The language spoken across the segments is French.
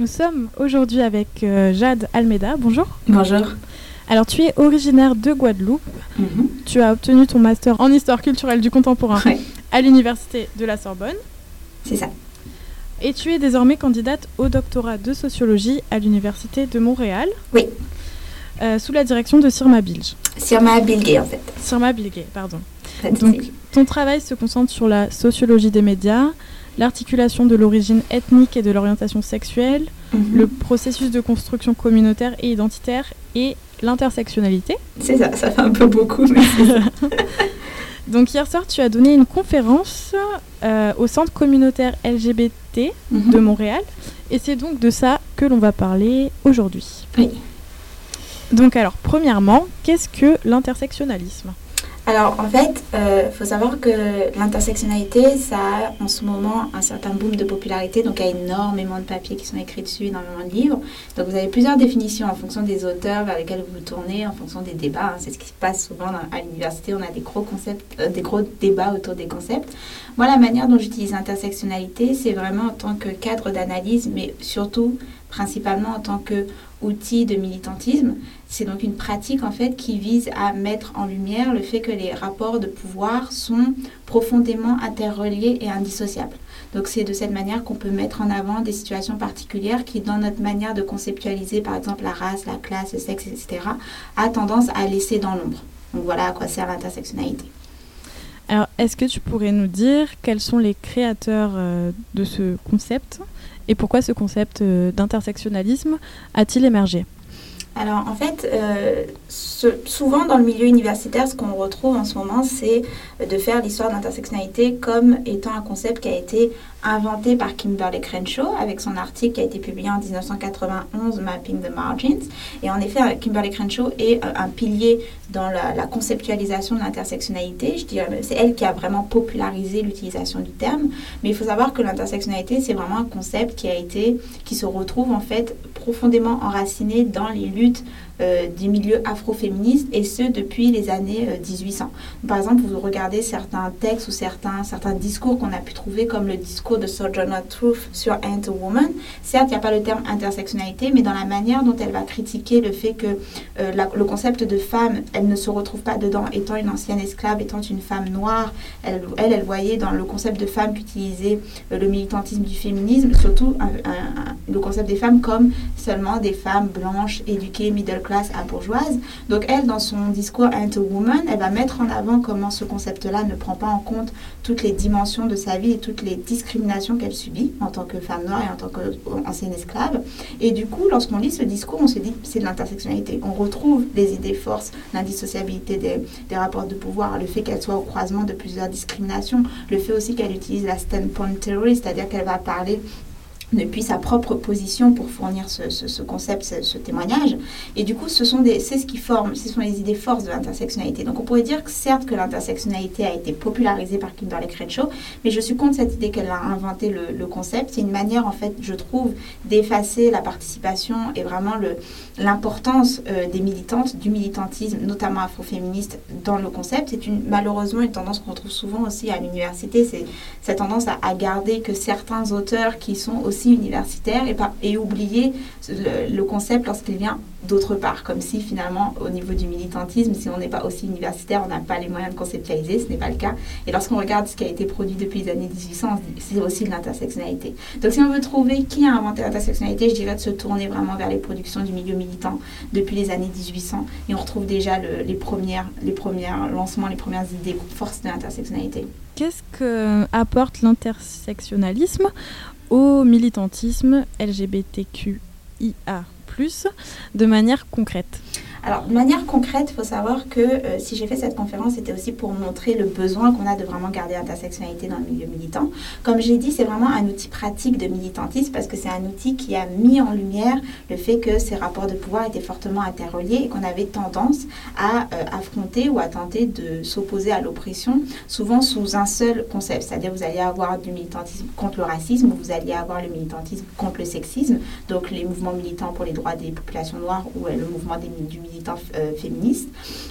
Nous sommes aujourd'hui avec euh, Jade Almeida. Bonjour. Bonjour. Alors, tu es originaire de Guadeloupe. Mhm. Tu as obtenu ton master en histoire culturelle du contemporain Ouais, à l'université de la Sorbonne. c'est ça. Et tu es désormais candidate au doctorat de sociologie à l'université de Montréal. Oui. Euh, sous la direction de Sirma Bilge. Sirma Bilgay, en fait. Sirma Bilge, pardon. Donc, ton travail se concentre sur la sociologie des médias, l'articulation de l'origine ethnique et de l'orientation sexuelle, Mhm. le processus de construction communautaire et identitaire et l'intersectionnalité. C'est ça, ça fait un peu beaucoup, mais. Donc hier soir, tu as donné une conférence euh, au centre communautaire LGBT Mhm. de Montréal et c'est donc de ça que l'on va parler aujourd'hui. Oui. Donc alors, premièrement, qu'est-ce que l'intersectionnalisme? Alors, en fait, il faut savoir que l'intersectionnalité, ça a en ce moment un certain boom de popularité. Donc, il y a énormément de papiers qui sont écrits dessus, énormément de livres. Donc, vous avez plusieurs définitions en fonction des auteurs vers lesquels vous vous tournez, en fonction des débats. hein. C'est ce qui se passe souvent à l'université. On a des gros concepts, euh, des gros débats autour des concepts. Moi, la manière dont j'utilise intersectionnalité, c'est vraiment en tant que cadre d'analyse, mais surtout, principalement en tant que outil de militantisme. C'est donc une pratique en fait qui vise à mettre en lumière le fait que les rapports de pouvoir sont profondément interreliés et indissociables. Donc c'est de cette manière qu'on peut mettre en avant des situations particulières qui, dans notre manière de conceptualiser par exemple la race, la classe, le sexe, etc., a tendance à laisser dans l'ombre. Donc voilà à quoi sert l'intersectionnalité. Alors, est-ce que tu pourrais nous dire quels sont les créateurs euh, de ce concept et pourquoi ce concept euh, d'intersectionnalisme a-t-il émergé? Alors en fait, euh, souvent dans le milieu universitaire, ce qu'on retrouve en ce moment, c'est de faire l'histoire de l'intersectionnalité comme étant un concept qui a été inventé par Kimberly Crenshaw avec son article qui a été publié en 1991, Mapping the Margins. Et en effet, Kimberly Crenshaw est euh, un pilier dans la, conceptualisation de l'intersectionnalité. Je dirais même, c'est elle qui a vraiment popularisé l'utilisation du terme. Mais il faut savoir que l'intersectionnalité, c'est vraiment un concept qui a été, qui se retrouve en fait profondément enraciné dans les luttes euh, du milieu afroféministe et ce depuis les années euh, 1800. Par exemple, vous regardez certains textes ou certains, certains discours qu'on a pu trouver comme le discours de Sojourner Truth sur Ain't a Woman. Certes, il n'y a pas le terme intersectionnalité, mais dans la manière dont elle va critiquer le fait que euh, le concept de femme, elle ne se retrouve pas dedans étant une ancienne esclave, étant une femme noire. Elle, elle, voyait dans le concept de femme qu'utilisait euh, le militantisme du féminisme, surtout un- le concept des femmes comme seulement des femmes blanches, éduquées, middle class, à bourgeoises. Donc elle, dans son discours Ain't a Woman, elle va mettre en avant comment ce concept-là ne prend pas en compte toutes les dimensions de sa vie et toutes les discriminations qu'elle subit en tant que femme noire et en tant qu'ancienne esclave. Et du coup, lorsqu'on lit ce discours, on se dit c'est de l'intersectionnalité. On retrouve les idées forces, l'indissociabilité des, des rapports de pouvoir, le fait qu'elle soit au croisement de plusieurs discriminations, le fait aussi qu'elle utilise la standpoint theory, c'est-à-dire qu'elle va parler depuis sa propre position pour fournir ce, ce- ce concept, ce, témoignage. Et du coup, ce sont des, c'est ce qui forme, ce sont les idées forces de l'intersectionnalité. Donc on pourrait dire que certes que l'intersectionnalité a été popularisée par Kimberly Crenshaw, mais je suis contre cette idée qu'elle a inventé le, le concept. C'est une manière, en fait, je trouve, d'effacer la participation et vraiment le, l'importance euh, des militantes, du militantisme, notamment afroféministe, dans le concept. C'est une, malheureusement une tendance qu'on retrouve souvent aussi à l'université. C'est cette tendance à garder que certains auteurs qui sont aussi universitaires et, par- et oublier le, concept lorsqu'il vient d'autre part, comme si finalement au niveau du militantisme, si on n'est pas aussi universitaire, on n'a pas les moyens de conceptualiser, ce n'est pas le cas. Et lorsqu'on regarde ce qui a été produit depuis les années 1800, on se dit, c'est aussi de l'intersectionnalité. Donc si on veut trouver qui a inventé l'intersectionnalité, je dirais de se tourner vraiment vers les productions du milieu militant depuis les années 1800 et on retrouve déjà le- les premières, les premières lancements, les premières idées forces de l'intersectionnalité. Qu'est-ce que apporte l'intersectionnalisme au militantisme LGBTQIA+, de manière concrète Alors, de manière concrète, il faut savoir que euh, si j'ai fait cette conférence, c'était aussi pour montrer le besoin qu'on a de vraiment garder l'intersectionnalité dans le milieu militant. Comme j'ai dit, c'est vraiment un outil pratique de militantisme parce que c'est un outil qui a mis en lumière le fait que ces rapports de pouvoir étaient fortement interreliés et qu'on avait tendance à euh, affronter ou à tenter de s'opposer à l'oppression, souvent sous un seul concept. C'est-à-dire, vous alliez avoir du militantisme contre le racisme, vous alliez avoir le militantisme contre le sexisme, donc les mouvements militants pour les droits des populations noires ou euh, le mouvement des, du militants féministes.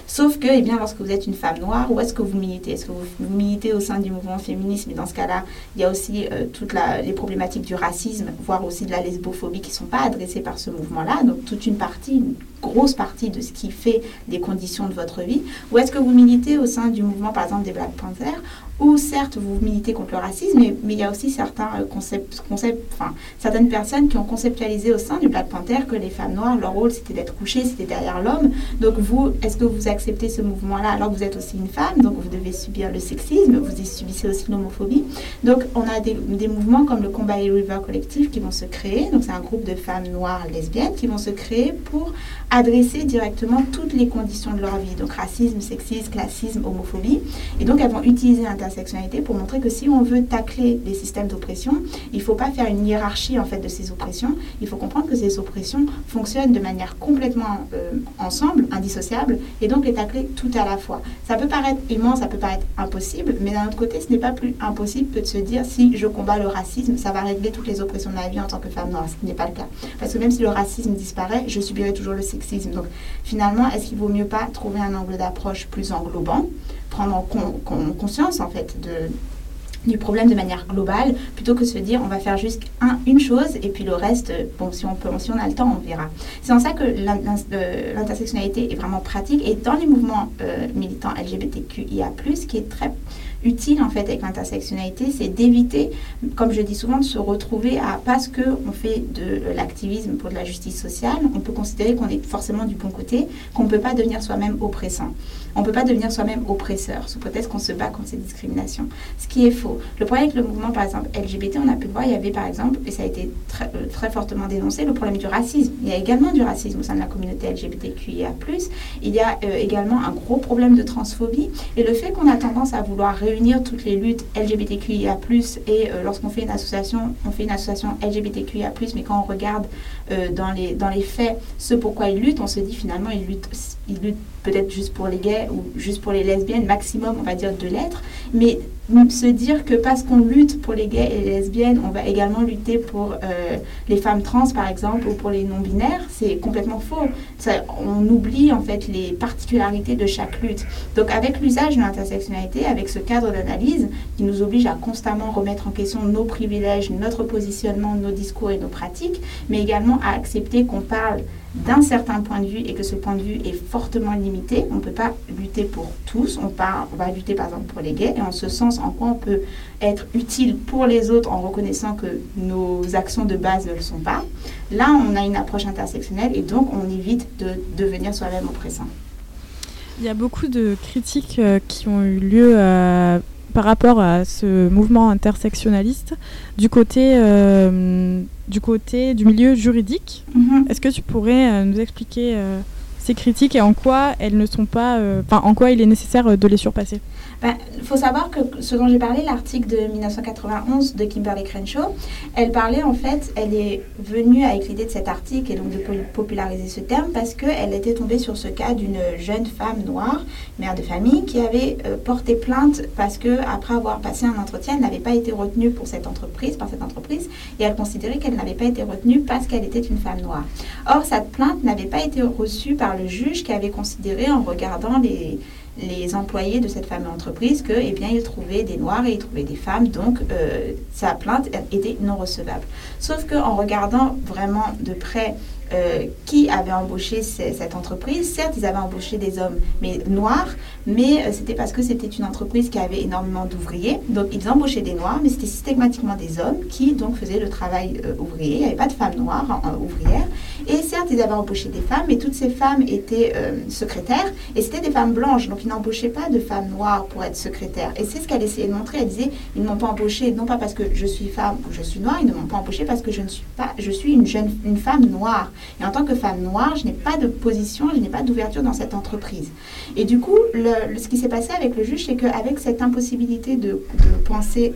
Sauf que, eh bien, lorsque vous êtes une femme noire, où est-ce que vous militez? Est-ce que vous, militez au sein du mouvement féministe? Mais dans ce cas-là, il y a aussi toutes les problématiques du racisme, voire aussi de la lesbophobie qui ne sont pas adressées par ce mouvement-là. Donc toute une partie, grosse partie de ce qui fait les conditions de votre vie. Ou est-ce que vous militez au sein du mouvement, par exemple, des Black Panthers où certes vous militez contre le racisme, mais, il y a aussi certains euh, concepts, concepts, enfin, certaines personnes qui ont conceptualisé au sein du Black Panther que les femmes noires, leur rôle c'était d'être couchées, c'était derrière l'homme. Donc vous, est-ce que vous acceptez ce mouvement-là alors que vous êtes aussi une femme, donc vous devez subir le sexisme, vous subissez aussi l'homophobie. Donc on a des, des, mouvements comme le Combat River Collectif qui vont se créer, donc c'est un groupe de femmes noires lesbiennes qui vont se créer pour adresser directement toutes les conditions de leur vie, donc racisme, sexisme, classisme, homophobie. Et donc elles vont utiliser sexualité pour montrer que si on veut tacler les systèmes d'oppression, il ne faut pas faire une hiérarchie en fait de ces oppressions. Il faut comprendre que ces oppressions fonctionnent de manière complètement euh, ensemble, indissociable, et donc les tacler tout à la fois. Ça peut paraître immense, ça peut paraître impossible, mais d'un autre côté, ce n'est pas plus impossible que de se dire si je combats le racisme, ça va régler toutes les oppressions de ma vie en tant que femme noire. Ce n'est pas le cas. Parce que même si le racisme disparaît, je subirai toujours le sexisme. Donc finalement, est-ce qu'il vaut mieux pas trouver un angle d'approche plus englobant prendre en conscience en fait de, du problème de manière globale plutôt que de se dire on va faire juste un, une chose et puis le reste, bon, si on, peut, si on a le temps, on verra. C'est en ça que l'intersectionnalité est vraiment pratique et dans les mouvements euh, militants LGBTQIA, qui est très utile en fait avec l'intersectionnalité, c'est d'éviter, comme je dis souvent, de se retrouver à parce que on fait de l'activisme pour de la justice sociale, on peut considérer qu'on est forcément du bon côté, qu'on ne peut pas devenir soi-même oppressant. On ne peut pas devenir soi-même oppresseur, sous prétexte qu'on se bat contre ces discriminations. Ce qui est faux. Le problème avec le mouvement, par exemple, LGBT, on a pu le voir, il y avait par exemple, et ça a été très, euh, très fortement dénoncé, le problème du racisme. Il y a également du racisme au sein de la communauté LGBTQIA. Il y a euh, également un gros problème de transphobie. Et le fait qu'on a tendance à vouloir réunir toutes les luttes LGBTQIA, et euh, lorsqu'on fait une association, on fait une association LGBTQIA, mais quand on regarde dans, les, dans les faits ce pourquoi ils luttent, on se dit finalement ils luttent, ils luttent peut-être juste pour les gays ou juste pour les lesbiennes, maximum, on va dire, de lettres. Mais se dire que parce qu'on lutte pour les gays et les lesbiennes, on va également lutter pour euh, les femmes trans, par exemple, ou pour les non-binaires, c'est complètement faux. on oublie, en fait, les particularités de chaque lutte. Donc, avec l'usage de l'intersectionnalité, avec ce cadre d'analyse qui nous oblige à constamment remettre en question nos privilèges, notre positionnement, nos discours et nos pratiques, mais également à accepter qu'on parle d'un certain point de vue et que ce point de vue est fortement limité, on ne peut pas lutter pour tous. On, on va lutter par exemple pour les gays et en ce sens, en quoi on peut être utile pour les autres en reconnaissant que nos actions de base ne le sont pas? Là, on a une approche intersectionnelle et donc on évite de devenir soi-même oppressant. Il y a beaucoup de critiques euh, qui ont eu lieu euh, par rapport à ce mouvement intersectionnaliste du côté, euh, du, côté du milieu juridique. Mhm. Est-ce que tu pourrais nous expliquer ces critiques et en quoi elles ne sont pas, enfin en quoi il est nécessaire de les surpasser il ben, faut savoir que ce dont j'ai parlé, l'article de 1991 de Kimberly Crenshaw, elle parlait en fait, elle est venue avec l'idée de cet article et donc de populariser ce terme parce qu'elle était tombée sur ce cas d'une jeune femme noire, mère de famille, qui avait euh, porté plainte parce que après avoir passé un entretien, elle n'avait pas été retenue pour cette entreprise, par cette entreprise, et elle considérait qu'elle n'avait pas été retenue parce qu'elle était une femme noire. Or, cette plainte n'avait pas été reçue par juge qui avait considéré en regardant les employés de cette fameuse entreprise que, eh bien, ils trouvaient des noirs et ils trouvaient des femmes, donc euh, sa plainte était non recevable. Sauf qu'en regardant vraiment de près euh, qui avait embauché cette entreprise. Certes, ils avaient embauché des hommes mais noirs, mais euh, c'était parce que c'était une entreprise qui avait énormément d'ouvriers. Donc, ils embauchaient des noirs, mais c'était systématiquement des hommes qui donc faisaient le travail euh, ouvrier. Il n'y avait pas de femmes noires ouvrières. Et certes, ils avaient embauché des femmes, mais toutes ces femmes étaient secrétaires et c'était des femmes blanches. Donc, ils n'embauchaient pas de femmes noires pour être secrétaires. Et c'est ce qu'elle essayait de montrer. Elle disait, ils ne m'ont pas embauché, non pas parce que je suis femme ou je suis noire, ils ne m'ont pas embauché parce que je ne suis pas, je suis une jeune, une femme noire. Et en tant que femme noire, je n'ai pas de position, je n'ai pas d'ouverture dans cette entreprise. Et du coup, ce qui s'est passé avec le juge, c'est qu'avec cette impossibilité de, penser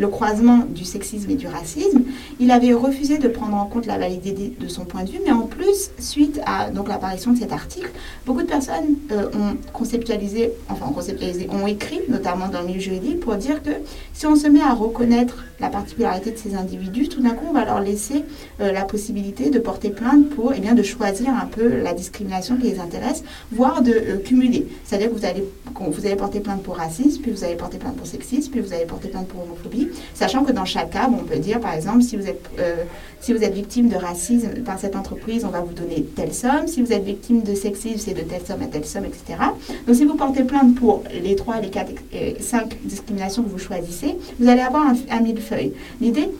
le croisement du sexisme et du racisme. Il avait refusé de prendre en compte la validité de son point de vue, mais en plus, suite à l'apparition de cet article, beaucoup de personnes euh, ont conceptualisé, enfin ont conceptualisé, ont écrit, notamment dans le milieu juridique, pour dire que si on se met à reconnaître la particularité de ces individus, tout d'un coup, on va leur laisser euh, la possibilité de porter plainte pour, eh bien, de choisir un peu la discrimination qui les intéresse, voire de euh, cumuler. C'est-à-dire que vous allez, vous allez porter plainte pour racisme, puis vous allez porter plainte pour sexisme, puis vous allez porter plainte pour homophobie, sachant que dans chaque cas, on peut dire, par exemple, si vous êtes, euh, si vous êtes victime de racisme par cette entreprise, on va vous donner telle somme. Si vous êtes victime de sexisme, c'est de telle somme à telle somme, etc. Donc, si vous portez plainte pour les trois, les quatre, cinq discriminations que vous choisissez, vous allez avoir un, un millefeuille. L'idée,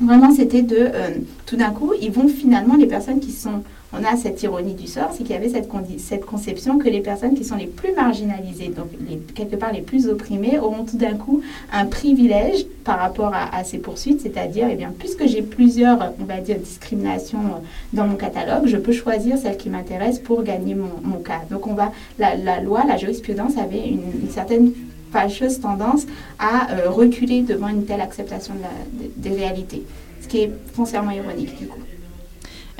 vraiment, c'était de, euh, tout d'un coup, ils vont finalement, les personnes qui sont, on a cette ironie du sort, c'est qu'il y avait cette, conception que les personnes qui sont les plus marginalisées, donc quelque part les plus opprimées, auront tout d'un coup un privilège par rapport à, ces poursuites, c'est-à-dire, eh puisque j'ai plusieurs, on va dire, discriminations dans mon catalogue, je peux choisir celle qui m'intéresse pour gagner mon, cas. Donc, on va, la, loi, la jurisprudence avait une, certaine fâcheuse tendance à euh, reculer devant une telle acceptation des réalités, ce qui est foncièrement ironique du coup.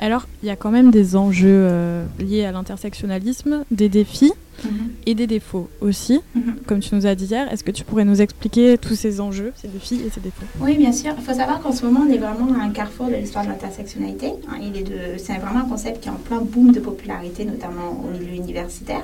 Alors, il y a quand même des enjeux euh, liés à l'intersectionnalisme, des défis. Mhm. et des défauts aussi, mhm. comme tu nous as dit hier. Est-ce que tu pourrais nous expliquer tous ces enjeux, ces défis et ces défauts? Oui, bien sûr. Il faut savoir qu'en ce moment, on est vraiment à un carrefour de l'histoire de l'intersectionnalité. Hein. c'est vraiment un concept qui est en plein boom de popularité, notamment au milieu universitaire.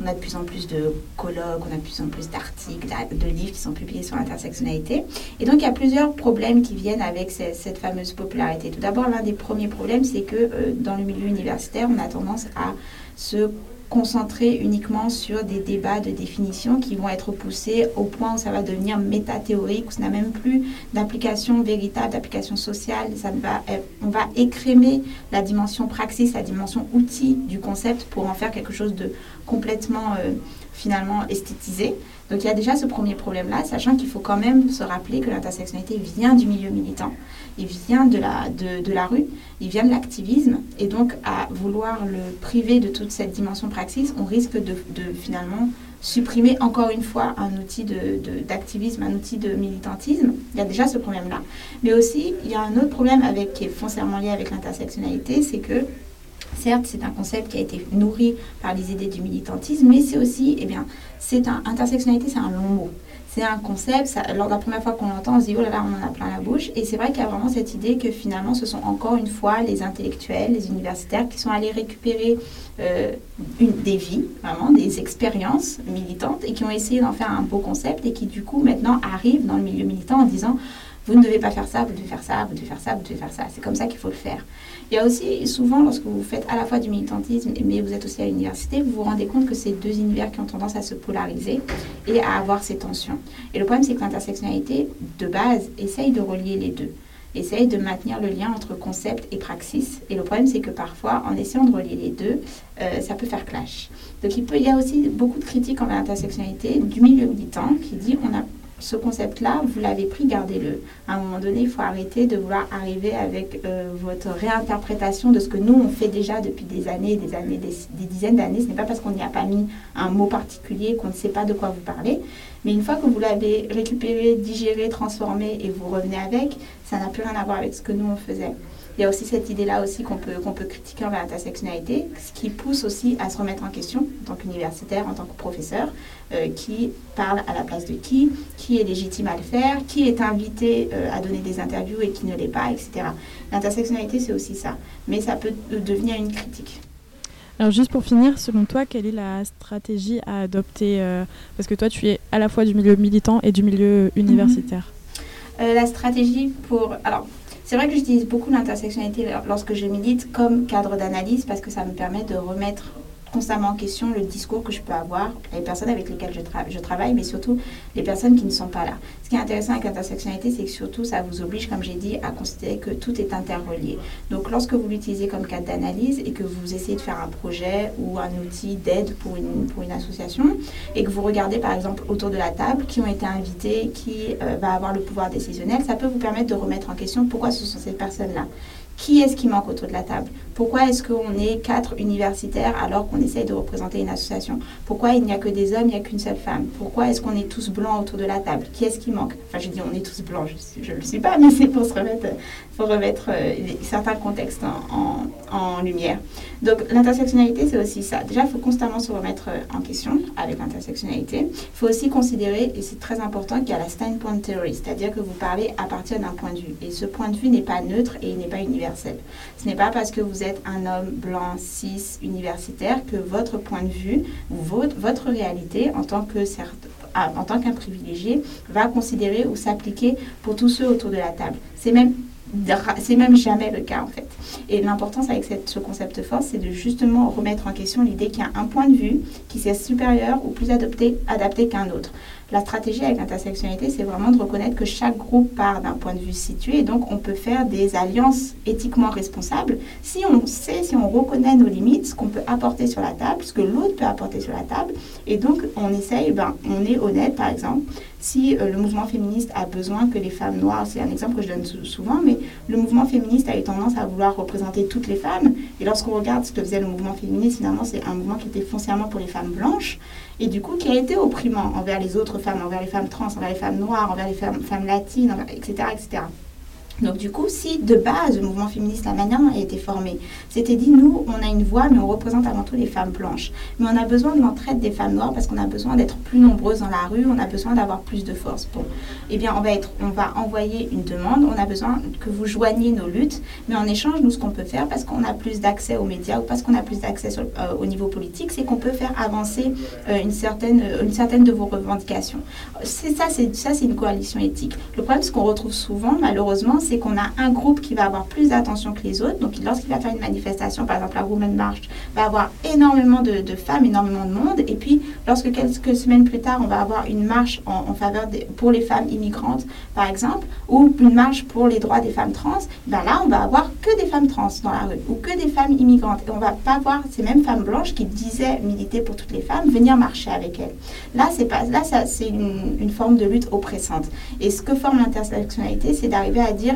On a de plus en plus de colloques, on a de plus en plus d'articles, de livres qui sont publiés sur l'intersectionnalité. Et donc, il y a plusieurs problèmes qui viennent avec cette fameuse popularité. Tout d'abord, l'un des premiers problèmes, c'est que euh, dans le milieu universitaire, on a tendance à se concentrer uniquement sur des débats de définition qui vont être poussés au point où ça va devenir métathéorique, où ça n'a même plus d'application véritable, d'application sociale. Ça va, on va écrémer la dimension praxis, la dimension outil du concept pour en faire quelque chose de complètement euh, finalement esthétisé. Donc il y a déjà ce premier problème-là, sachant qu'il faut quand même se rappeler que l'intersectionnalité vient du milieu militant, il vient de la, de, de la rue, il vient de l'activisme, et donc à vouloir le priver de toute cette dimension praxis, on risque de, finalement supprimer encore une fois un outil d'activisme, de, un outil de militantisme. Il y a déjà ce problème-là. Mais aussi, il y a un autre problème avec, qui est foncièrement lié avec l'intersectionnalité, c'est que Certes, c'est un concept qui a été nourri par les idées du militantisme, mais c'est aussi, eh bien, c'est un, intersectionnalité, c'est un long mot. C'est un concept, lors de la première fois qu'on l'entend, on se dit, oh là là, on en a plein la bouche. Et c'est vrai qu'il y a vraiment cette idée que finalement, ce sont encore une fois les intellectuels, les universitaires qui sont allés récupérer euh, des vies, vraiment, des expériences militantes et qui ont essayé d'en faire un beau concept et qui, du coup, maintenant arrivent dans le milieu militant en disant, vous ne devez pas faire ça, vous devez faire ça, vous devez faire ça, vous devez faire ça. C'est comme ça qu'il faut le faire. Il y a aussi souvent, lorsque vous faites à la fois du militantisme, mais vous êtes aussi à l'université, vous vous rendez compte que c'est deux univers qui ont tendance à se polariser et à avoir ces tensions. Et le problème, c'est que l'intersectionnalité, de base, essaye de relier les deux essaye de maintenir le lien entre concept et praxis. Et le problème, c'est que parfois, en essayant de relier les deux, euh, ça peut faire clash. Donc il, il y a aussi beaucoup de critiques envers l'intersectionnalité du milieu militant qui dit on a ce concept-là, vous l'avez pris, gardez-le. À un moment donné, il faut arrêter de vouloir arriver avec euh, votre réinterprétation de ce que nous, on fait déjà depuis des années, des années, des, dizaines d'années. Ce n'est pas parce qu'on n'y a pas mis un mot particulier qu'on ne sait pas de quoi vous parlez. Mais une fois que vous l'avez récupéré, digéré, transformé et vous revenez avec, ça n'a plus rien à voir avec ce que nous, on faisait. Il y a aussi cette idée-là aussi qu'on peut, qu'on peut critiquer envers l'intersectionnalité, ce qui pousse aussi à se remettre en question en tant qu'universitaire, en tant que professeur, euh, qui parle à la place de qui, qui est légitime à le faire, qui est invité euh, à donner des interviews et qui ne l'est pas, etc. L'intersectionnalité, c'est aussi ça. Mais ça peut devenir une critique. Alors juste pour finir, selon toi, quelle est la stratégie à adopter euh, Parce que toi, tu es à la fois du milieu militant et du milieu universitaire. La stratégie pour... Alors, c'est vrai que j'utilise beaucoup l'intersectionnalité lorsque je milite comme cadre d'analyse parce que ça me permet de remettre constamment en question le discours que je peux avoir, les personnes avec lesquelles je, travaille, mais surtout les personnes qui ne sont pas là. Ce qui est intéressant avec l'intersectionnalité, c'est que surtout ça vous oblige, comme j'ai dit, à considérer que tout est interrelié. Donc lorsque vous l'utilisez comme cadre d'analyse et que vous essayez de faire un projet ou un outil d'aide pour une, pour une association, et que vous regardez par exemple autour de la table qui ont été invités, qui euh, va avoir le pouvoir décisionnel, ça peut vous permettre de remettre en question pourquoi ce sont ces personnes-là Qui est-ce qui manque autour de la table? Pourquoi est-ce qu'on est quatre universitaires alors qu'on essaye de représenter une association? Pourquoi il n'y a que des hommes, il n'y a qu'une seule femme? Pourquoi est-ce qu'on est tous blancs autour de la table? Qui est-ce qui manque? Enfin, je dis on est tous blancs, je ne le suis pas, mais c'est pour se remettre, pour remettre euh, certains contextes en, en lumière. Donc l'intersectionnalité, c'est aussi ça. Déjà, il faut constamment se remettre euh, en question avec l'intersectionnalité. Il faut aussi considérer, et c'est très important, qu'il y a la standpoint theory, c'est-à-dire que vous parlez à partir d'un point de vue. Et ce point de vue n'est pas neutre et il n'est pas universel. Ce n'est pas parce que vous êtes un homme blanc, cis, universitaire que votre point de vue ou votre, réalité en tant que en tant qu'un privilégié va considérer ou s'appliquer pour tous ceux autour de la table. C'est même c'est même jamais le cas en fait. Et l'importance avec ce concept force, c'est de justement remettre en question l'idée qu'il y a un point de vue qui soit supérieur ou plus adapté, adapté qu'un autre. La stratégie avec l'intersectionnalité, c'est vraiment de reconnaître que chaque groupe part d'un point de vue situé et donc on peut faire des alliances éthiquement responsables si on sait, si on reconnaît nos limites, ce qu'on peut apporter sur la table, ce que l'autre peut apporter sur la table. Et donc on essaye, ben, on est honnête par exemple, si euh, le mouvement féministe a besoin que les femmes noires, c'est un exemple que je donne souvent, mais le mouvement féministe a eu tendance à vouloir représenter toutes les femmes. Et lorsqu'on regarde ce que faisait le mouvement féministe, finalement, c'est un mouvement qui était foncièrement pour les femmes blanches et du coup qui a été opprimant envers les autres femmes, envers les femmes trans, envers les femmes noires, envers les femmes, latines, etc., etc. Donc du coup, si de base le mouvement féministe, la manière dont il a été formé, c'était dit, nous, on a une voix, mais on représente avant tout les femmes blanches. Mais on a besoin de l'entraide des femmes noires parce qu'on a besoin d'être plus nombreuses dans la rue, on a besoin d'avoir plus de force. Bon, eh bien, on va, être, on va envoyer une demande, on a besoin que vous joigniez nos luttes, mais en échange, nous, ce qu'on peut faire, parce qu'on a plus d'accès aux médias ou parce qu'on a plus d'accès euh, au niveau politique, c'est qu'on peut faire avancer euh, une, certaine, euh, une certaine de vos revendications. C'est ça, c'est ça, c'est une coalition éthique. Le problème, ce qu'on retrouve souvent, malheureusement, c'est qu'on a un groupe qui va avoir plus d'attention que les autres. Donc, lorsqu'il va faire une manifestation, par exemple la Women March, va avoir énormément de, femmes, énormément de monde. Et puis, lorsque quelques semaines plus tard, on va avoir une marche en, faveur pour les femmes immigrantes, par exemple, ou une marche pour les droits des femmes trans, ben là, on va avoir que des femmes trans dans la rue ou que des femmes immigrantes. Et on va pas voir ces mêmes femmes blanches qui disaient militer pour toutes les femmes venir marcher avec elles. Là, c'est pas là, ça, c'est une, une forme de lutte oppressante. Et ce que forme l'intersectionnalité, c'est d'arriver à dire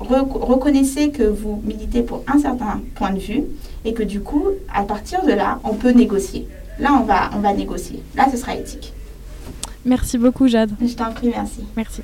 reconnaissez que vous militez pour un certain point de vue et que du coup, à partir de là, on peut négocier. Là, on va, on va négocier. Là, ce sera éthique. Merci beaucoup, Jade. Je t'en prie, merci. Merci.